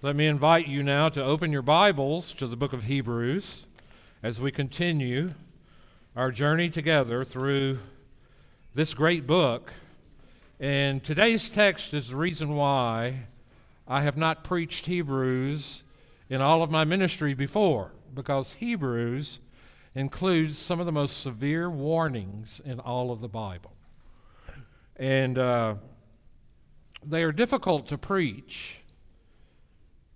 Let me invite you now to open your Bibles to the book of Hebrews as we continue our journey together through this great book. And today's text is the reason why I have not preached Hebrews in all of my ministry before, because Hebrews includes some of the most severe warnings in all of the Bible. And uh, they are difficult to preach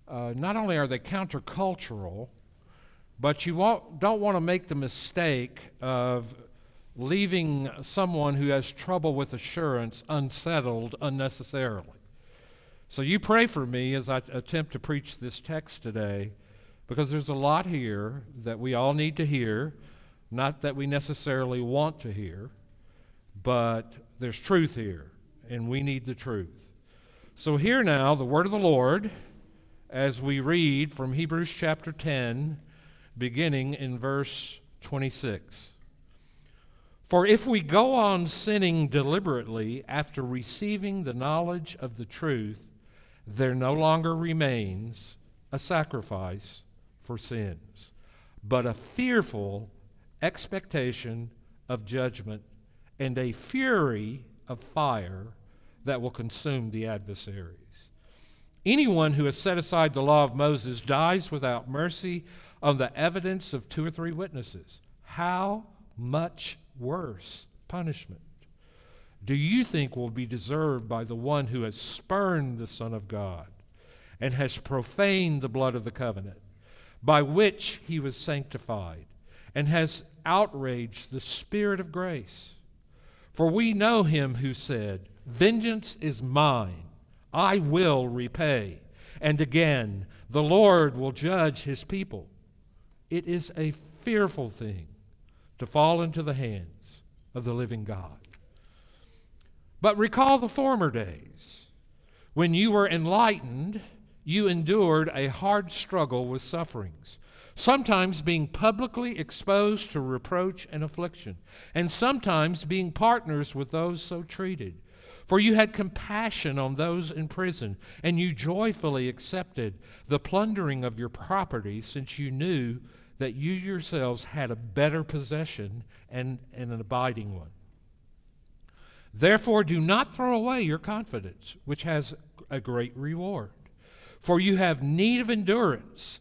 uh, not only are they countercultural, but you don't want to make the mistake of leaving someone who has trouble with assurance unsettled unnecessarily. So you pray for me as I attempt to preach this text today, because there's a lot here that we all need to hear, not that we necessarily want to hear, but there's truth here, and we need the truth. So, hear now the word of the Lord as we read from Hebrews chapter 10, beginning in verse 26. For if we go on sinning deliberately after receiving the knowledge of the truth, there no longer remains a sacrifice for sins, but a fearful expectation of judgment and a fury of fire that will consume the adversary. Anyone who has set aside the law of Moses dies without mercy on the evidence of two or three witnesses. How much worse punishment do you think will be deserved by the one who has spurned the Son of God and has profaned the blood of the covenant by which he was sanctified and has outraged the Spirit of grace? For we know him who said, Vengeance is mine. I will repay. And again, the Lord will judge his people. It is a fearful thing to fall into the hands of the living God. But recall the former days. When you were enlightened, you endured a hard struggle with sufferings, sometimes being publicly exposed to reproach and affliction, and sometimes being partners with those so treated. For you had compassion on those in prison, and you joyfully accepted the plundering of your property, since you knew that you yourselves had a better possession and, and an abiding one. Therefore, do not throw away your confidence, which has a great reward. For you have need of endurance,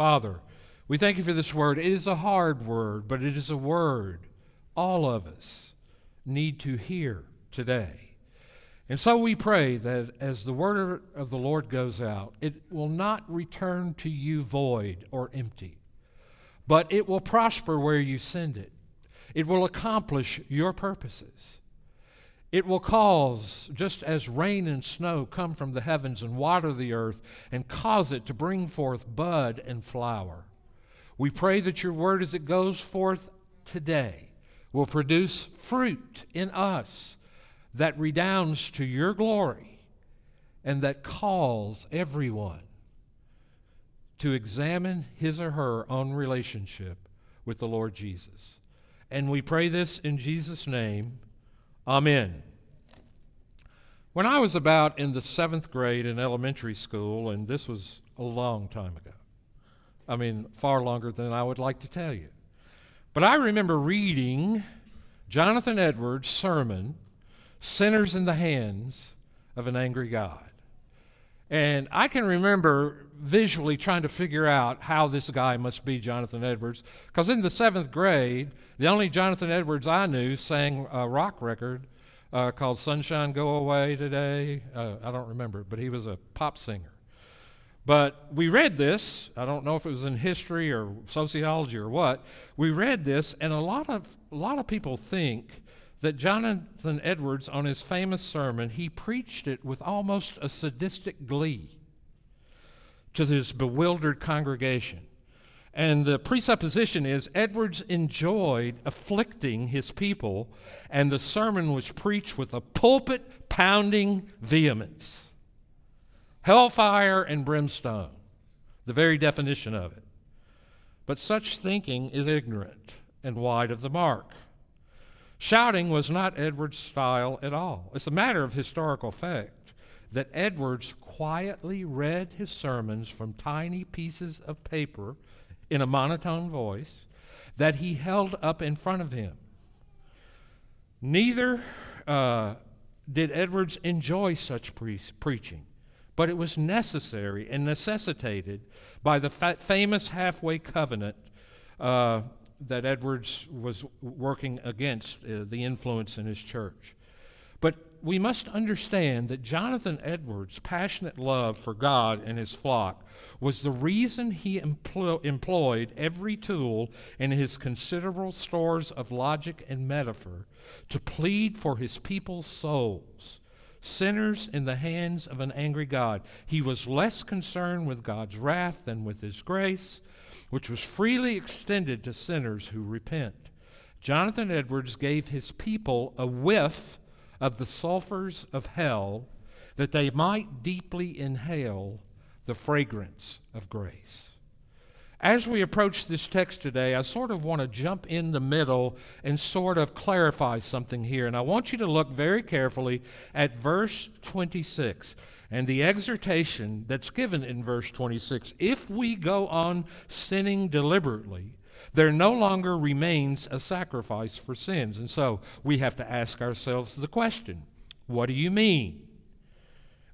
Father, we thank you for this word. It is a hard word, but it is a word all of us need to hear today. And so we pray that as the word of the Lord goes out, it will not return to you void or empty, but it will prosper where you send it. It will accomplish your purposes. It will cause, just as rain and snow come from the heavens and water the earth, and cause it to bring forth bud and flower. We pray that your word as it goes forth today will produce fruit in us that redounds to your glory and that calls everyone to examine his or her own relationship with the Lord Jesus. And we pray this in Jesus' name. Amen. When I was about in the seventh grade in elementary school, and this was a long time ago, I mean, far longer than I would like to tell you. But I remember reading Jonathan Edwards' sermon, Sinners in the Hands of an Angry God. And I can remember visually trying to figure out how this guy must be Jonathan Edwards, because in the seventh grade, the only Jonathan Edwards I knew sang a rock record uh, called Sunshine Go Away Today. Uh, I don't remember, but he was a pop singer. But we read this, I don't know if it was in history or sociology or what. We read this, and a lot of, a lot of people think that Jonathan Edwards, on his famous sermon, he preached it with almost a sadistic glee. to this bewildered congregation. And the presupposition is Edwards enjoyed afflicting his people, and the sermon was preached with a pulpit pounding vehemence. Hellfire and brimstone, the very definition of it. But such thinking is ignorant and wide of the mark. Shouting was not Edwards' style at all. It's a matter of historical fact that Edwards quietly read his sermons from tiny pieces of paper in a monotone voice that he held up in front of him. Neither uh, did Edwards enjoy such pre- preaching, but it was necessary and necessitated by the fa- famous halfway covenant uh, that Edwards was working against uh, the influence in his church. But we must understand that Jonathan Edwards' passionate love for God and his flock was the reason he empl- employed every tool in his considerable stores of logic and metaphor to plead for his people's souls, sinners in the hands of an angry God. He was less concerned with God's wrath than with his grace, which was freely extended to sinners who repent. Jonathan Edwards gave his people a whiff of the sulfurs of hell that they might deeply inhale the fragrance of grace. As we approach this text today, I sort of want to jump in the middle and sort of clarify something here. And I want you to look very carefully at verse 26 and the exhortation that's given in verse 26. If we go on sinning deliberately, there no longer remains a sacrifice for sins. And so we have to ask ourselves the question what do you mean?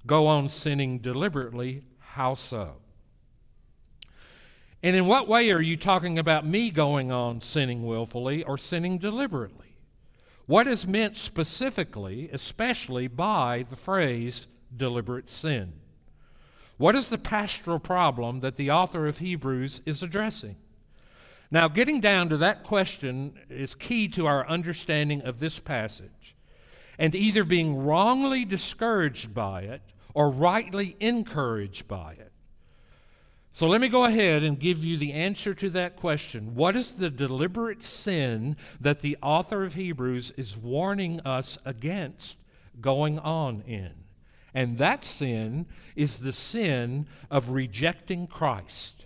Go on sinning deliberately? How so? And in what way are you talking about me going on sinning willfully or sinning deliberately? What is meant specifically, especially by the phrase deliberate sin? What is the pastoral problem that the author of Hebrews is addressing? Now, getting down to that question is key to our understanding of this passage, and either being wrongly discouraged by it or rightly encouraged by it. So let me go ahead and give you the answer to that question. What is the deliberate sin that the author of Hebrews is warning us against going on in? And that sin is the sin of rejecting Christ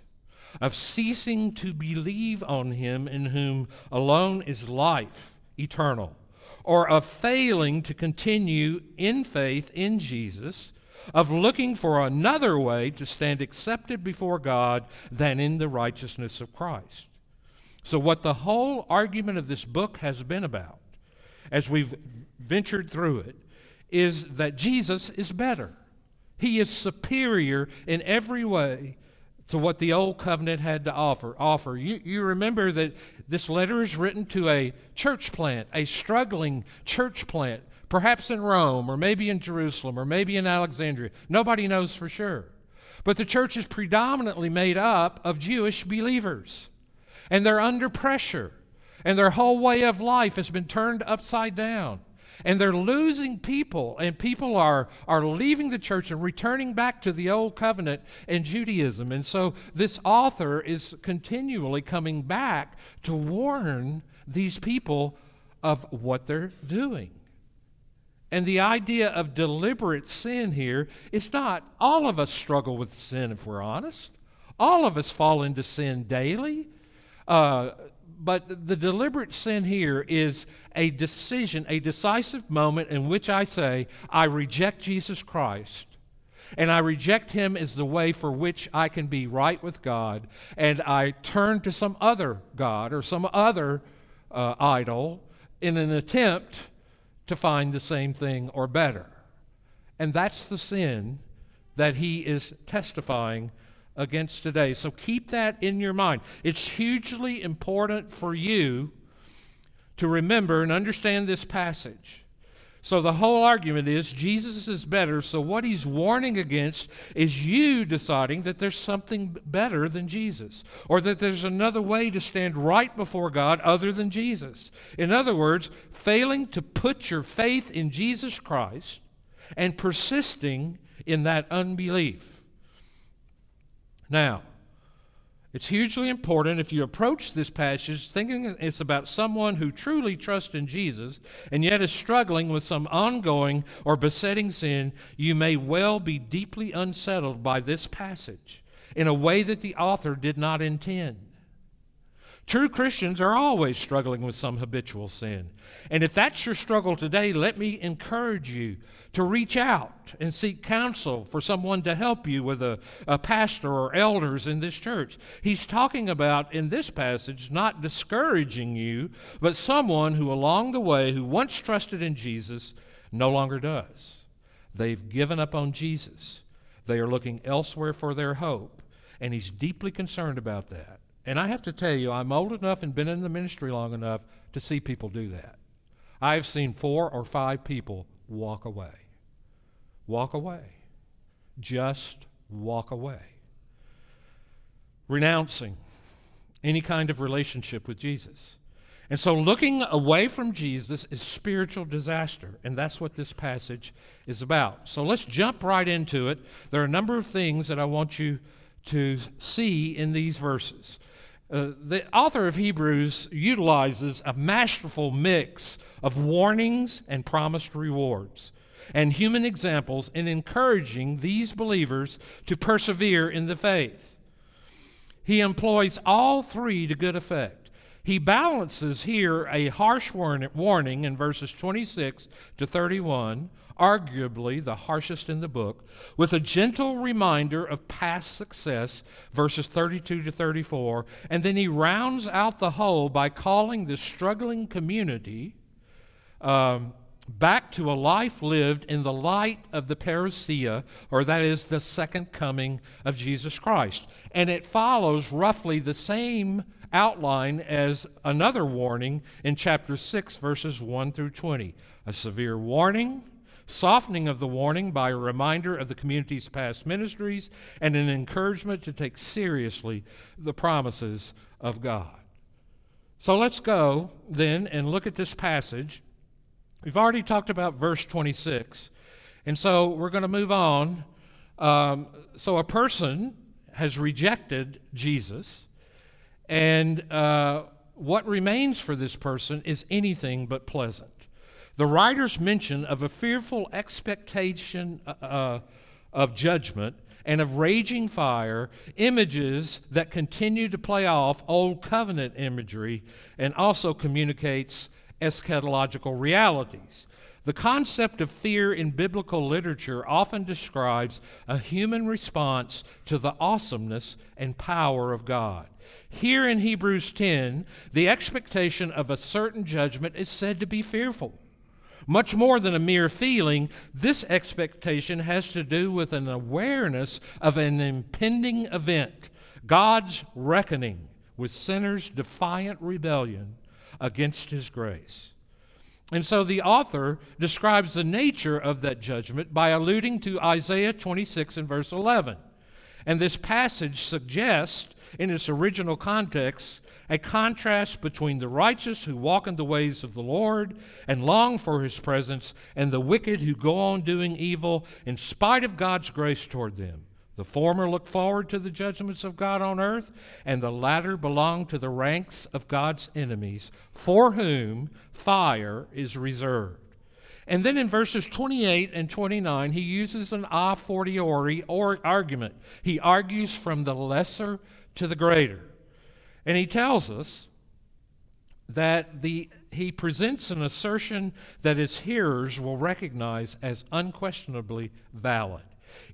of ceasing to believe on him in whom alone is life eternal, or of failing to continue in faith in Jesus, of looking for another way to stand accepted before God than in the righteousness of Christ. So, what the whole argument of this book has been about, as we've ventured through it, is that Jesus is better. He is superior in every way to what the old covenant had to offer. Offer. You, you remember that this letter is written to a church plant, a struggling church plant, perhaps in Rome, or maybe in Jerusalem, or maybe in Alexandria. Nobody knows for sure. But the church is predominantly made up of Jewish believers, and they're under pressure, and their whole way of life has been turned upside down and they're losing people, and people are, are leaving the church and returning back to the old covenant and Judaism. And so this author is continually coming back to warn these people of what they're doing. And the idea of deliberate sin here is not all of us struggle with sin if we're honest. All of us fall into sin daily. Uh, but the deliberate sin here is a decision, a decisive moment in which I say, I reject Jesus Christ. And I reject him as the way for which I can be right with God. And I turn to some other God or some other uh, idol in an attempt to find the same thing or better. And that's the sin that he is testifying against today. So keep that in your mind. It's hugely important for you to remember and understand this passage. So the whole argument is Jesus is better. So what he's warning against is you deciding that there's something better than Jesus or that there's another way to stand right before God other than Jesus. In other words, failing to put your faith in Jesus Christ and persisting in that unbelief. Now, it's hugely important if you approach this passage thinking it's about someone who truly trusts in Jesus and yet is struggling with some ongoing or besetting sin, you may well be deeply unsettled by this passage in a way that the author did not intend. True Christians are always struggling with some habitual sin. And if that's your struggle today, let me encourage you to reach out and seek counsel for someone to help you with a, a pastor or elders in this church. He's talking about in this passage not discouraging you, but someone who along the way, who once trusted in Jesus, no longer does. They've given up on Jesus. They are looking elsewhere for their hope, and he's deeply concerned about that. And I have to tell you, I'm old enough and been in the ministry long enough to see people do that. I've seen four or five people walk away. Walk away. Just walk away. Renouncing any kind of relationship with Jesus. And so looking away from Jesus is spiritual disaster, and that's what this passage is about. So let's jump right into it. There are a number of things that I want you to see in these verses. Uh, the author of Hebrews utilizes a masterful mix of warnings and promised rewards and human examples in encouraging these believers to persevere in the faith. He employs all three to good effect. He balances here a harsh warning in verses 26 to 31 arguably the harshest in the book, with a gentle reminder of past success, verses 32 to 34, and then he rounds out the whole by calling the struggling community um, back to a life lived in the light of the parousia, or that is the second coming of Jesus Christ. And it follows roughly the same outline as another warning in chapter 6, verses 1 through 20. A severe warning softening of the warning by a reminder of the community's past ministries, and an encouragement to take seriously the promises of God. So let's go then and look at this passage. We've already talked about verse 26, and so we're going to move on. Um, so a person has rejected Jesus, and uh, what remains for this person is anything but pleasant. The writer's mention of a fearful expectation uh, uh, of judgment and of raging fire, images that continue to play off old covenant imagery and also communicates eschatological realities. The concept of fear in biblical literature often describes a human response to the awesomeness and power of God. Here in Hebrews 10, the expectation of a certain judgment is said to be fearful. Much more than a mere feeling, this expectation has to do with an awareness of an impending event God's reckoning with sinners' defiant rebellion against His grace. And so the author describes the nature of that judgment by alluding to Isaiah 26 and verse 11. And this passage suggests, in its original context, a contrast between the righteous who walk in the ways of the Lord and long for his presence, and the wicked who go on doing evil in spite of God's grace toward them. The former look forward to the judgments of God on earth, and the latter belong to the ranks of God's enemies, for whom fire is reserved. And then in verses 28 and 29, he uses an a fortiori or argument. He argues from the lesser to the greater. And he tells us that the, he presents an assertion that his hearers will recognize as unquestionably valid.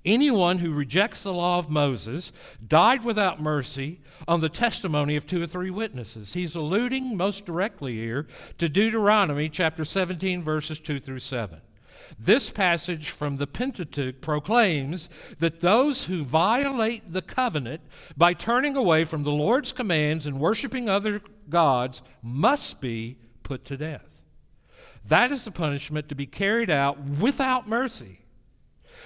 Anyone who rejects the law of Moses died without mercy on the testimony of two or three witnesses. He's alluding most directly here to Deuteronomy chapter 17, verses 2 through 7. This passage from the Pentateuch proclaims that those who violate the covenant by turning away from the Lord's commands and worshiping other gods must be put to death. That is the punishment to be carried out without mercy.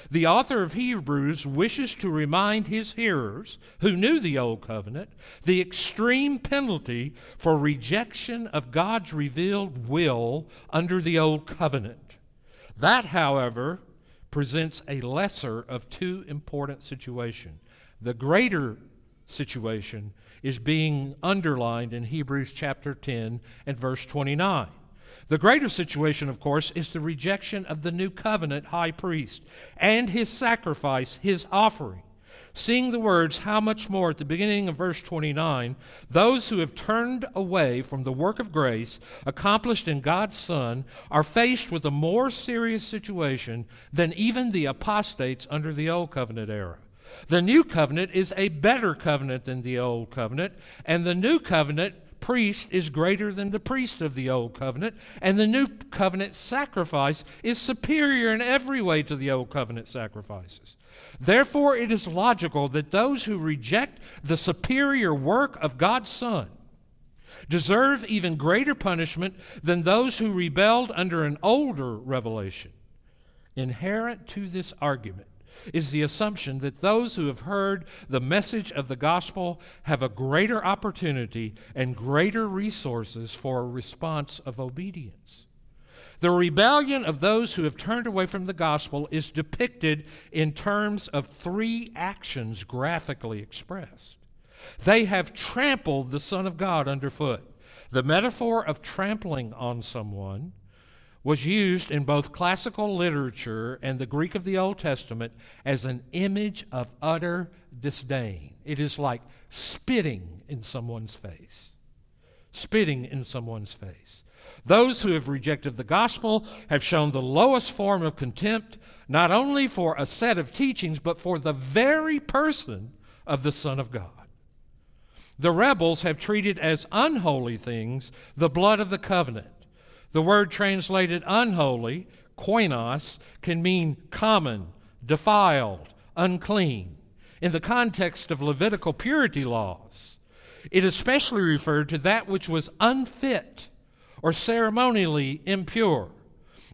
The author of Hebrews wishes to remind his hearers who knew the Old Covenant the extreme penalty for rejection of God's revealed will under the Old Covenant. That, however, presents a lesser of two important situations. The greater situation is being underlined in Hebrews chapter 10 and verse 29. The greater situation, of course, is the rejection of the new covenant high priest and his sacrifice, his offering. Seeing the words, how much more at the beginning of verse 29, those who have turned away from the work of grace accomplished in God's Son are faced with a more serious situation than even the apostates under the Old Covenant era. The new covenant is a better covenant than the old covenant, and the new covenant priest is greater than the priest of the old covenant, and the new covenant sacrifice is superior in every way to the old covenant sacrifices. Therefore, it is logical that those who reject the superior work of God's Son deserve even greater punishment than those who rebelled under an older revelation. Inherent to this argument is the assumption that those who have heard the message of the gospel have a greater opportunity and greater resources for a response of obedience. The rebellion of those who have turned away from the gospel is depicted in terms of three actions graphically expressed. They have trampled the Son of God underfoot. The metaphor of trampling on someone was used in both classical literature and the Greek of the Old Testament as an image of utter disdain. It is like spitting in someone's face. Spitting in someone's face. Those who have rejected the gospel have shown the lowest form of contempt, not only for a set of teachings, but for the very person of the Son of God. The rebels have treated as unholy things the blood of the covenant the word translated unholy, koinos, can mean common, defiled, unclean. In the context of Levitical purity laws, it especially referred to that which was unfit or ceremonially impure.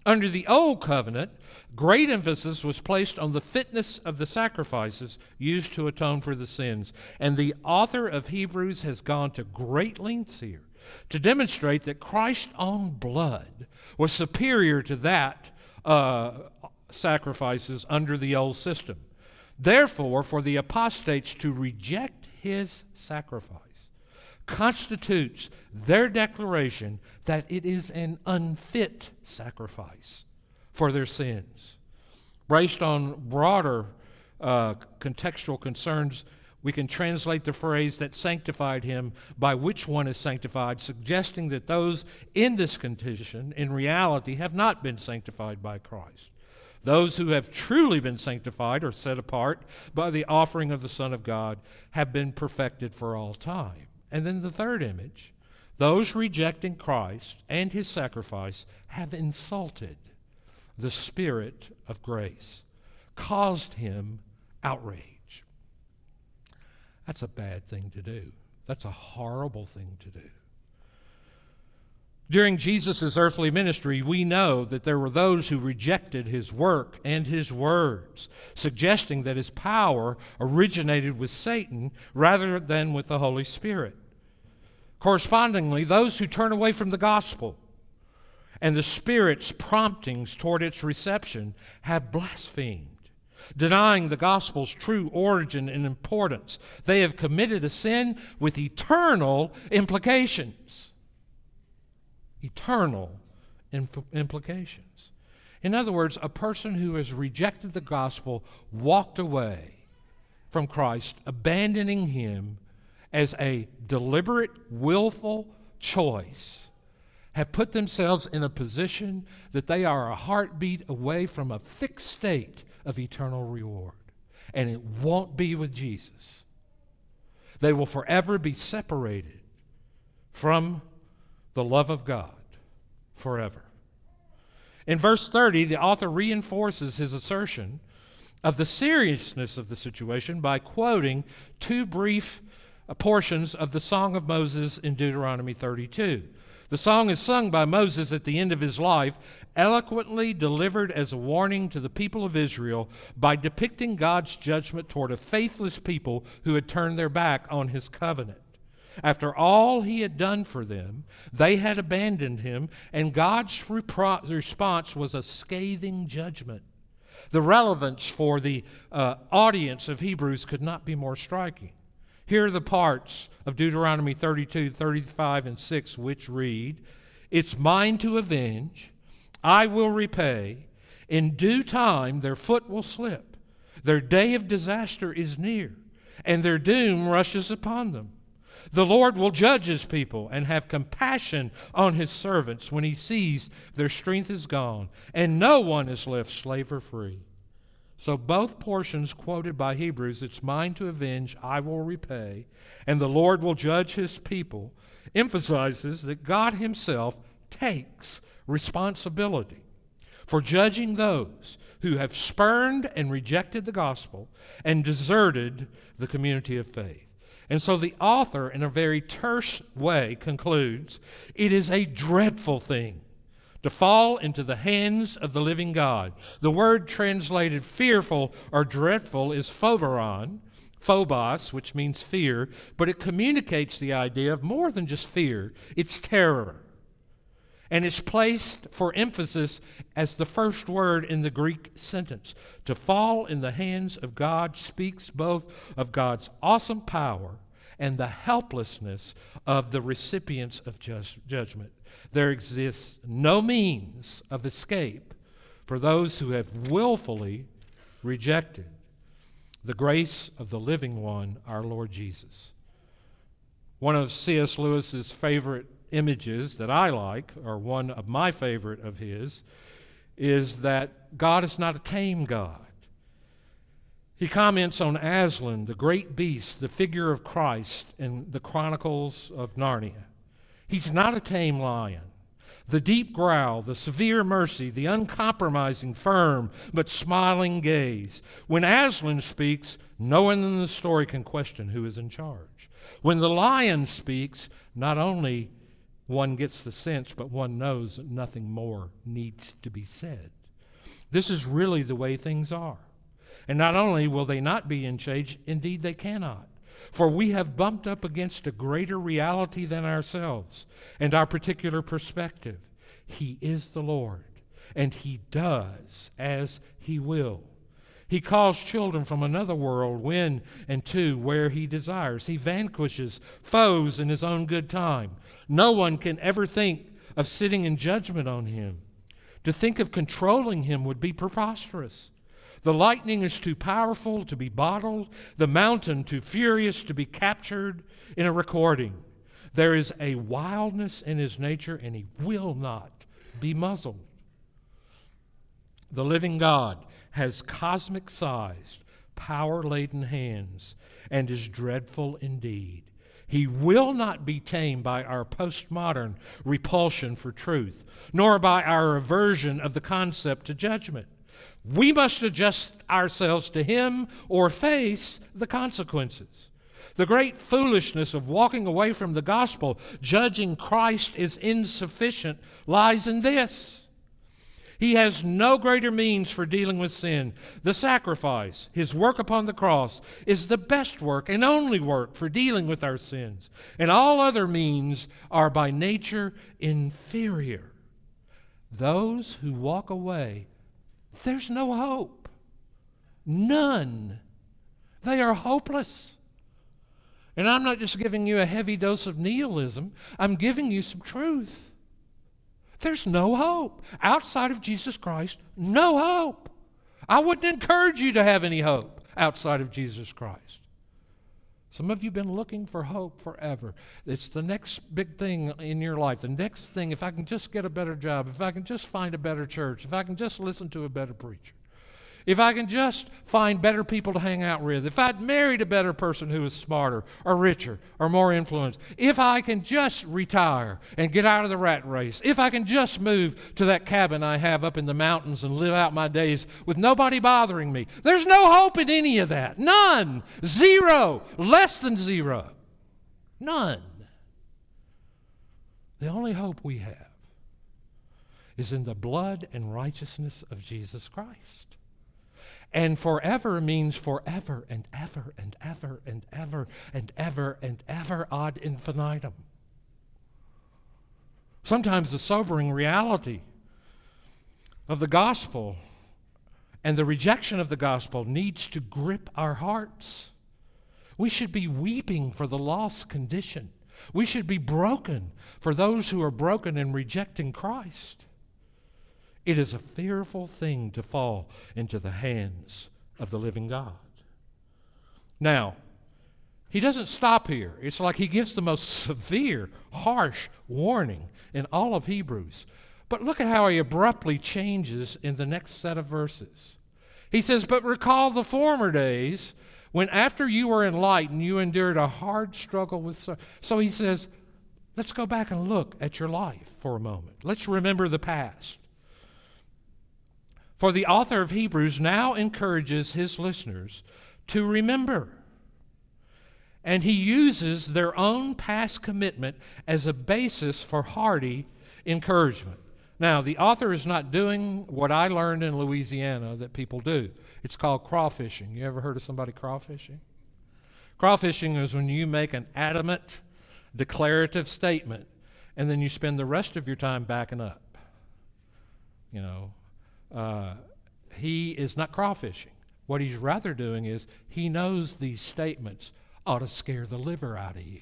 Under the Old Covenant, great emphasis was placed on the fitness of the sacrifices used to atone for the sins. And the author of Hebrews has gone to great lengths here to demonstrate that Christ's own blood was superior to that uh, sacrifices under the old system. Therefore, for the apostates to reject his sacrifice constitutes their declaration that it is an unfit sacrifice for their sins. Based on broader uh, contextual concerns we can translate the phrase that sanctified him by which one is sanctified, suggesting that those in this condition, in reality, have not been sanctified by Christ. Those who have truly been sanctified or set apart by the offering of the Son of God have been perfected for all time. And then the third image those rejecting Christ and his sacrifice have insulted the Spirit of grace, caused him outrage. That's a bad thing to do. That's a horrible thing to do. During Jesus' earthly ministry, we know that there were those who rejected his work and his words, suggesting that his power originated with Satan rather than with the Holy Spirit. Correspondingly, those who turn away from the gospel and the Spirit's promptings toward its reception have blasphemed denying the gospel's true origin and importance. They have committed a sin with eternal implications. Eternal implications. In other words, a person who has rejected the gospel walked away from Christ, abandoning him as a deliberate, willful choice have put themselves in a position that they are a heartbeat away from a fixed state of eternal reward. And it won't be with Jesus. They will forever be separated from the love of God forever. In verse 30, the author reinforces his assertion of the seriousness of the situation by quoting two brief portions of the Song of Moses in Deuteronomy 32. The song is sung by Moses at the end of his life, eloquently delivered as a warning to the people of Israel by depicting God's judgment toward a faithless people who had turned their back on his covenant. After all he had done for them, they had abandoned him, and God's repro- response was a scathing judgment. The relevance for the uh, audience of Hebrews could not be more striking. Here are the parts of Deuteronomy 32, 35, and 6 which read It's mine to avenge, I will repay. In due time their foot will slip. Their day of disaster is near, and their doom rushes upon them. The Lord will judge his people and have compassion on his servants when he sees their strength is gone and no one is left slave or free. So, both portions quoted by Hebrews, it's mine to avenge, I will repay, and the Lord will judge his people, emphasizes that God himself takes responsibility for judging those who have spurned and rejected the gospel and deserted the community of faith. And so the author, in a very terse way, concludes it is a dreadful thing to fall into the hands of the living God. The word translated fearful or dreadful is phoberon, phobos, which means fear, but it communicates the idea of more than just fear, it's terror. And it's placed for emphasis as the first word in the Greek sentence. To fall in the hands of God speaks both of God's awesome power and the helplessness of the recipients of judgment. There exists no means of escape for those who have willfully rejected the grace of the living one, our Lord Jesus. One of C.S. Lewis's favorite images that I like, or one of my favorite of his, is that God is not a tame God. He comments on Aslan, the great beast, the figure of Christ in the Chronicles of Narnia. He's not a tame lion. The deep growl, the severe mercy, the uncompromising, firm, but smiling gaze. When Aslan speaks, no one in the story can question who is in charge. When the lion speaks, not only one gets the sense, but one knows that nothing more needs to be said. This is really the way things are. And not only will they not be in change, indeed they cannot. For we have bumped up against a greater reality than ourselves and our particular perspective. He is the Lord, and He does as He will. He calls children from another world when and to where He desires. He vanquishes foes in His own good time. No one can ever think of sitting in judgment on Him. To think of controlling Him would be preposterous. The lightning is too powerful to be bottled, the mountain too furious to be captured in a recording. There is a wildness in his nature, and he will not be muzzled. The living God has cosmic sized, power laden hands and is dreadful indeed. He will not be tamed by our postmodern repulsion for truth, nor by our aversion of the concept to judgment. We must adjust ourselves to Him or face the consequences. The great foolishness of walking away from the gospel, judging Christ is insufficient, lies in this. He has no greater means for dealing with sin. The sacrifice, his work upon the cross, is the best work and only work for dealing with our sins. And all other means are by nature inferior. Those who walk away there's no hope. None. They are hopeless. And I'm not just giving you a heavy dose of nihilism, I'm giving you some truth. There's no hope. Outside of Jesus Christ, no hope. I wouldn't encourage you to have any hope outside of Jesus Christ. Some of you have been looking for hope forever. It's the next big thing in your life. The next thing, if I can just get a better job, if I can just find a better church, if I can just listen to a better preacher if I can just find better people to hang out with, if I'd married a better person who was smarter or richer or more influenced, if I can just retire and get out of the rat race, if I can just move to that cabin I have up in the mountains and live out my days with nobody bothering me. There's no hope in any of that. None. Zero. Less than zero. None. The only hope we have is in the blood and righteousness of Jesus Christ. And forever means forever and ever and ever and ever and ever and ever ad infinitum. Sometimes the sobering reality of the gospel And the rejection of the gospel needs to grip our hearts. We should be weeping for the lost condition. We should be broken for those who are broken and rejecting Christ. It is a fearful thing to fall into the hands of the living God. Now, he doesn't stop here. It's like he gives the most severe, harsh warning in all of Hebrews. But look at how he abruptly changes in the next set of verses. He says, But recall the former days when, after you were enlightened, you endured a hard struggle with. So, so he says, Let's go back and look at your life for a moment. Let's remember the past. For the author of Hebrews now encourages his listeners to remember. And he uses their own past commitment as a basis for hearty encouragement. Now, the author is not doing what I learned in Louisiana that people do. It's called crawfishing. You ever heard of somebody crawfishing? Crawfishing is when you make an adamant, declarative statement and then you spend the rest of your time backing up. You know, uh, he is not crawfishing. What he's rather doing is he knows these statements ought to scare the liver out of you.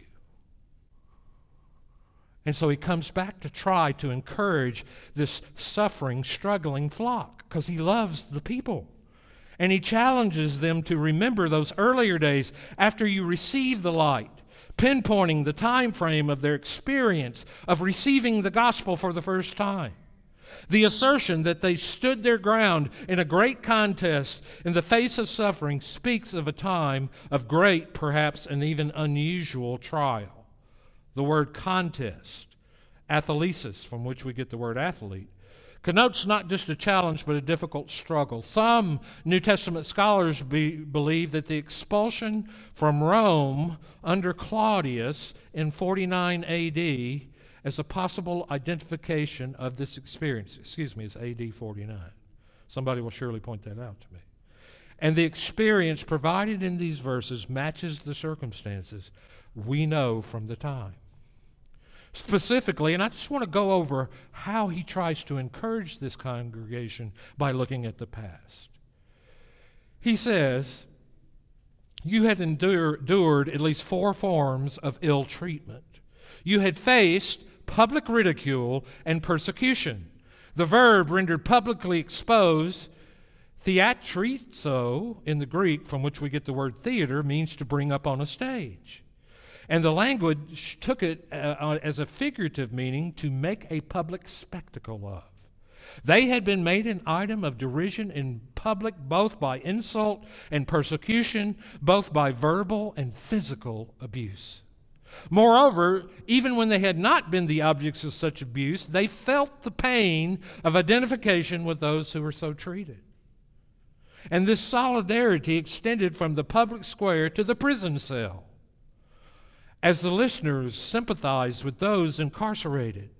And so he comes back to try to encourage this suffering, struggling flock because he loves the people. And he challenges them to remember those earlier days after you receive the light, pinpointing the time frame of their experience of receiving the gospel for the first time. The assertion that they stood their ground in a great contest in the face of suffering speaks of a time of great, perhaps an even unusual trial the word contest, athlesis, from which we get the word athlete, connotes not just a challenge but a difficult struggle. Some New Testament scholars be, believe that the expulsion from Rome under Claudius in 49 AD as a possible identification of this experience. Excuse me, it's AD 49. Somebody will surely point that out to me. And the experience provided in these verses matches the circumstances we know from the time specifically, and I just want to go over how he tries to encourage this congregation by looking at the past. He says, You had endured at least four forms of ill treatment. You had faced public ridicule and persecution. The verb rendered publicly exposed, theatrizo in the Greek, from which we get the word theater, means to bring up on a stage. And the language took it uh, as a figurative meaning to make a public spectacle of. They had been made an item of derision in public, both by insult and persecution, both by verbal and physical abuse. Moreover, even when they had not been the objects of such abuse, they felt the pain of identification with those who were so treated. And this solidarity extended from the public square to the prison cell as the listeners sympathized with those incarcerated.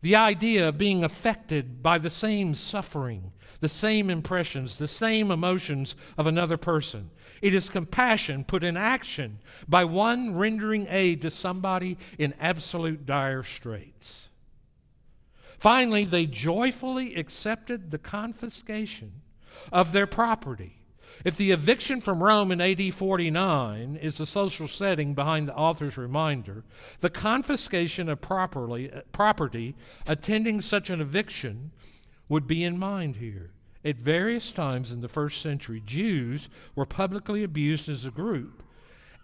The idea of being affected by the same suffering, the same impressions, the same emotions of another person. It is compassion put in action by one rendering aid to somebody in absolute dire straits. Finally, they joyfully accepted the confiscation of their property if the eviction from Rome in AD 49 is the social setting behind the author's reminder, the confiscation of properly, property attending such an eviction would be in mind here. At various times in the first century, Jews were publicly abused as a group,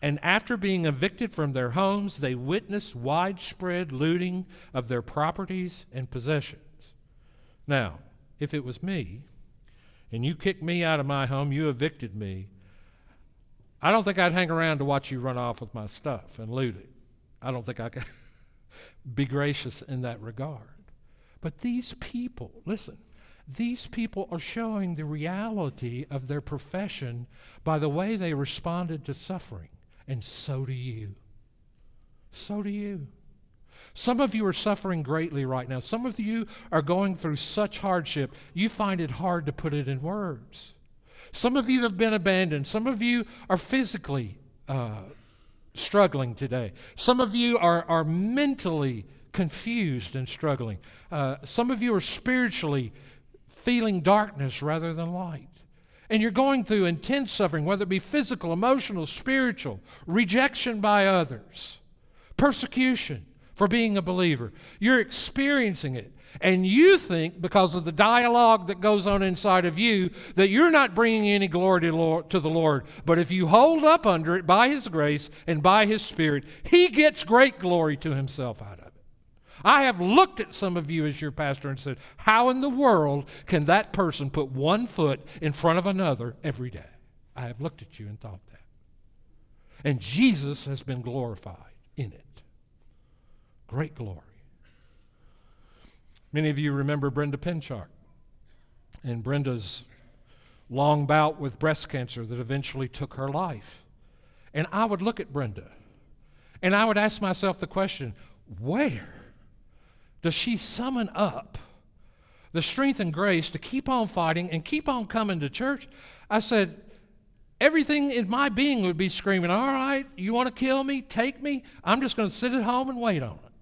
and after being evicted from their homes, they witnessed widespread looting of their properties and possessions. Now, if it was me, and you kicked me out of my home, you evicted me, I don't think I'd hang around to watch you run off with my stuff and loot it. I don't think I could be gracious in that regard. But these people, listen, these people are showing the reality of their profession by the way they responded to suffering. And so do you. So do you. Some of you are suffering greatly right now. Some of you are going through such hardship, you find it hard to put it in words. Some of you have been abandoned. Some of you are physically uh, struggling today. Some of you are, are mentally confused and struggling. Uh, some of you are spiritually feeling darkness rather than light. And you're going through intense suffering, whether it be physical, emotional, spiritual, rejection by others, persecution for being a believer. You're experiencing it. And you think, because of the dialogue that goes on inside of you, that you're not bringing any glory to the Lord. But if you hold up under it by His grace and by His Spirit, He gets great glory to Himself out of it. I have looked at some of you as your pastor and said, How in the world can that person put one foot in front of another every day? I have looked at you and thought that. And Jesus has been glorified in it. Great glory. Many of you remember Brenda Pinchard and Brenda's long bout with breast cancer that eventually took her life. And I would look at Brenda and I would ask myself the question where does she summon up the strength and grace to keep on fighting and keep on coming to church? I said, Everything in my being would be screaming, All right, you want to kill me? Take me. I'm just going to sit at home and wait on it.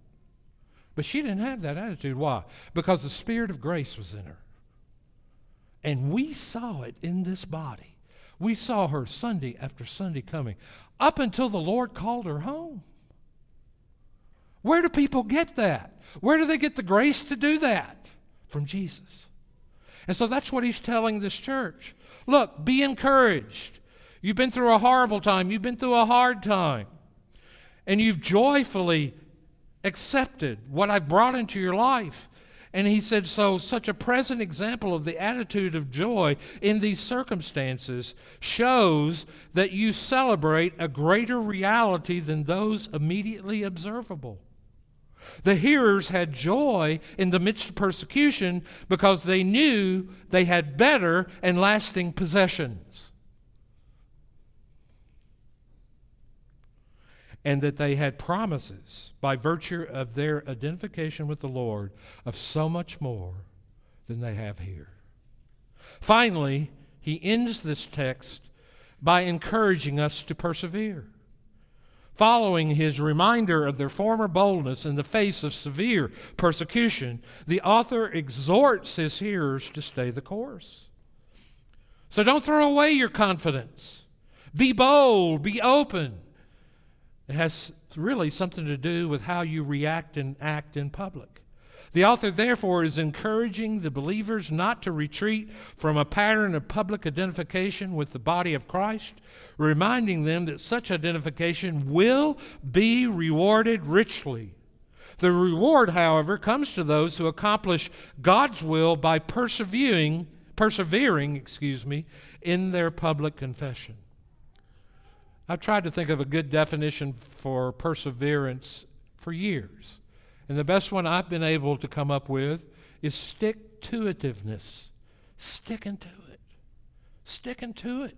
But she didn't have that attitude. Why? Because the Spirit of grace was in her. And we saw it in this body. We saw her Sunday after Sunday coming, up until the Lord called her home. Where do people get that? Where do they get the grace to do that? From Jesus. And so that's what he's telling this church. Look, be encouraged. You've been through a horrible time, you've been through a hard time, and you've joyfully accepted what I've brought into your life. And he said, So, such a present example of the attitude of joy in these circumstances shows that you celebrate a greater reality than those immediately observable. The hearers had joy in the midst of persecution because they knew they had better and lasting possessions. and that they had promises by virtue of their identification with the Lord of so much more than they have here. Finally, he ends this text by encouraging us to persevere. Following his reminder of their former boldness in the face of severe persecution, the author exhorts his hearers to stay the course. So don't throw away your confidence. Be bold, be open, it has really something to do with how you react and act in public. The author, therefore, is encouraging the believers not to retreat from a pattern of public identification with the body of Christ, reminding them that such identification will be rewarded richly. The reward, however, comes to those who accomplish God's will by persevering, persevering, excuse me, in their public confession. I've tried to think of a good definition for perseverance for years. And the best one I've been able to come up with is stick to itiveness. Sticking to it. Sticking to it.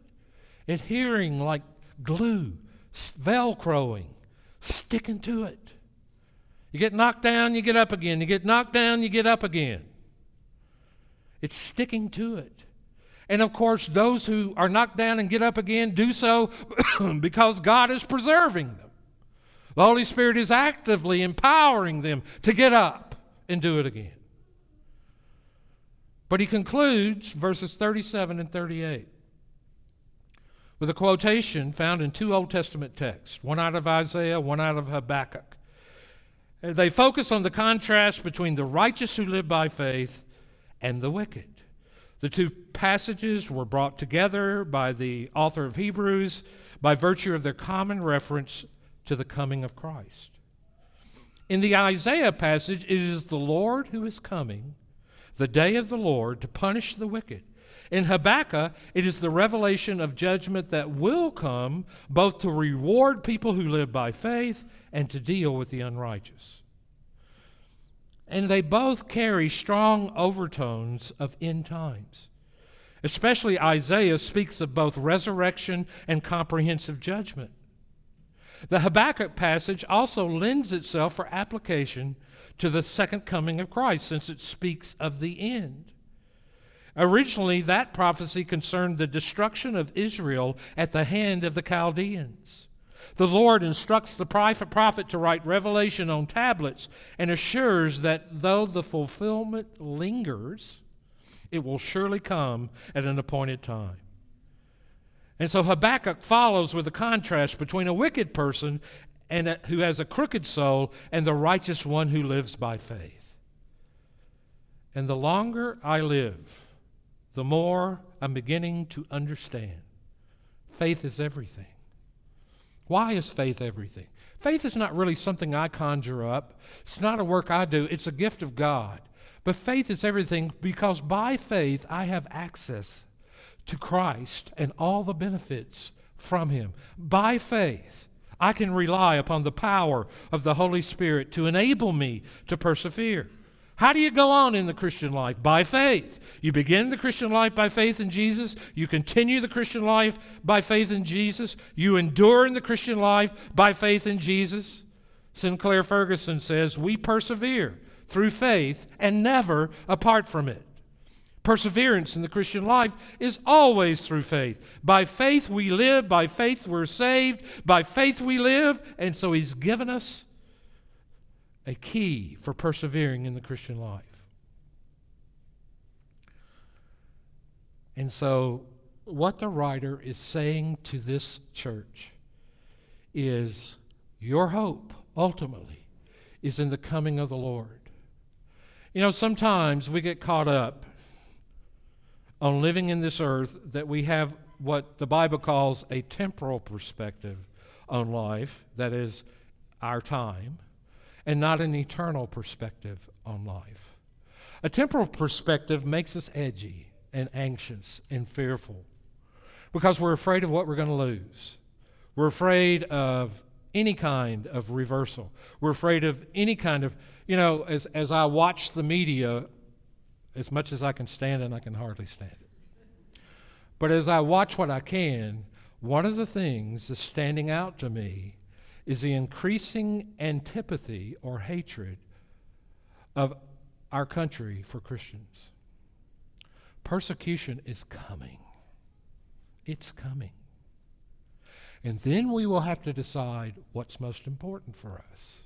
Adhering like glue, velcroing, sticking to it. You get knocked down, you get up again. You get knocked down, you get up again. It's sticking to it. And of course, those who are knocked down and get up again do so because God is preserving them. The Holy Spirit is actively empowering them to get up and do it again. But he concludes verses 37 and 38 with a quotation found in two Old Testament texts, one out of Isaiah, one out of Habakkuk. Uh, they focus on the contrast between the righteous who live by faith and the wicked. The two passages were brought together by the author of Hebrews by virtue of their common reference to the coming of Christ. In the Isaiah passage, it is the Lord who is coming, the day of the Lord, to punish the wicked. In Habakkuk, it is the revelation of judgment that will come, both to reward people who live by faith and to deal with the unrighteous. And they both carry strong overtones of end times. Especially Isaiah speaks of both resurrection and comprehensive judgment. The Habakkuk passage also lends itself for application to the second coming of Christ since it speaks of the end. Originally, that prophecy concerned the destruction of Israel at the hand of the Chaldeans. The Lord instructs the prophet to write revelation on tablets and assures that though the fulfillment lingers, It will surely come at an appointed time. And so Habakkuk follows with a contrast between a wicked person and a, who has a crooked soul and the righteous one who lives by faith. And the longer I live, the more I'm beginning to understand faith is everything. Why is faith everything? Faith is not really something I conjure up. It's not a work I do. It's a gift of God. But faith is everything because by faith I have access to Christ and all the benefits from Him. By faith, I can rely upon the power of the Holy Spirit to enable me to persevere. How do you go on in the Christian life? By faith. You begin the Christian life by faith in Jesus. You continue the Christian life by faith in Jesus. You endure in the Christian life by faith in Jesus. Sinclair Ferguson says, We persevere through faith and never apart from it. Perseverance in the Christian life is always through faith. By faith we live, by faith we're saved, by faith we live, and so He's given us a key for persevering in the Christian life. And so, what the writer is saying to this church is your hope, ultimately, is in the coming of the Lord. You know, sometimes we get caught up on living in this earth that we have what the Bible calls a temporal perspective on life, that is, our time and not an eternal perspective on life. A temporal perspective makes us edgy and anxious and fearful because we're afraid of what we're going to lose. We're afraid of any kind of reversal. We're afraid of any kind of, you know, as, as I watch the media, as much as I can stand it, I can hardly stand it. But as I watch what I can, one of the things that's standing out to me is the increasing antipathy or hatred of our country for Christians. Persecution is coming. It's coming. And then we will have to decide what's most important for us.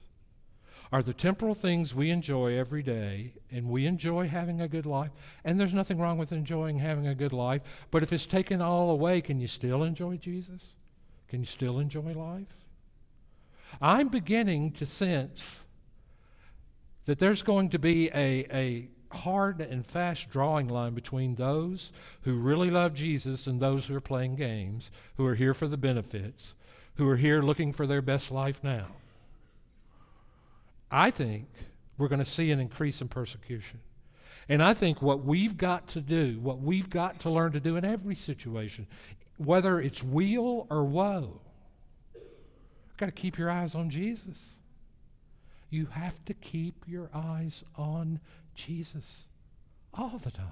Are the temporal things we enjoy every day, and we enjoy having a good life, and there's nothing wrong with enjoying having a good life, but if it's taken all away, can you still enjoy Jesus? Can you still enjoy life? I'm beginning to sense that there's going to be a, a hard and fast drawing line between those who really love Jesus and those who are playing games, who are here for the benefits, who are here looking for their best life now. I think we're going to see an increase in persecution. And I think what we've got to do, what we've got to learn to do in every situation, whether it's weal or woe, got to keep your eyes on Jesus. You have to keep your eyes on Jesus all the time.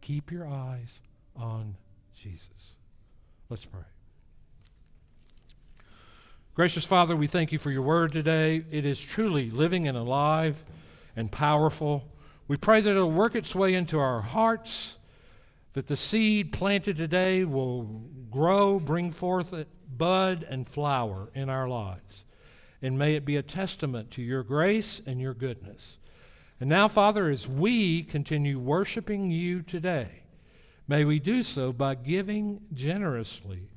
Keep your eyes on Jesus. Let's pray. Gracious Father, we thank you for your word today. It is truly living and alive and powerful. We pray that it'll work its way into our hearts, that the seed planted today will grow, bring forth bud and flower in our lives. And may it be a testament to your grace and your goodness. And now, Father, as we continue worshiping you today, may we do so by giving generously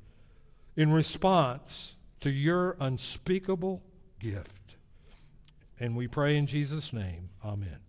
in response to your unspeakable gift. And we pray in Jesus' name, amen.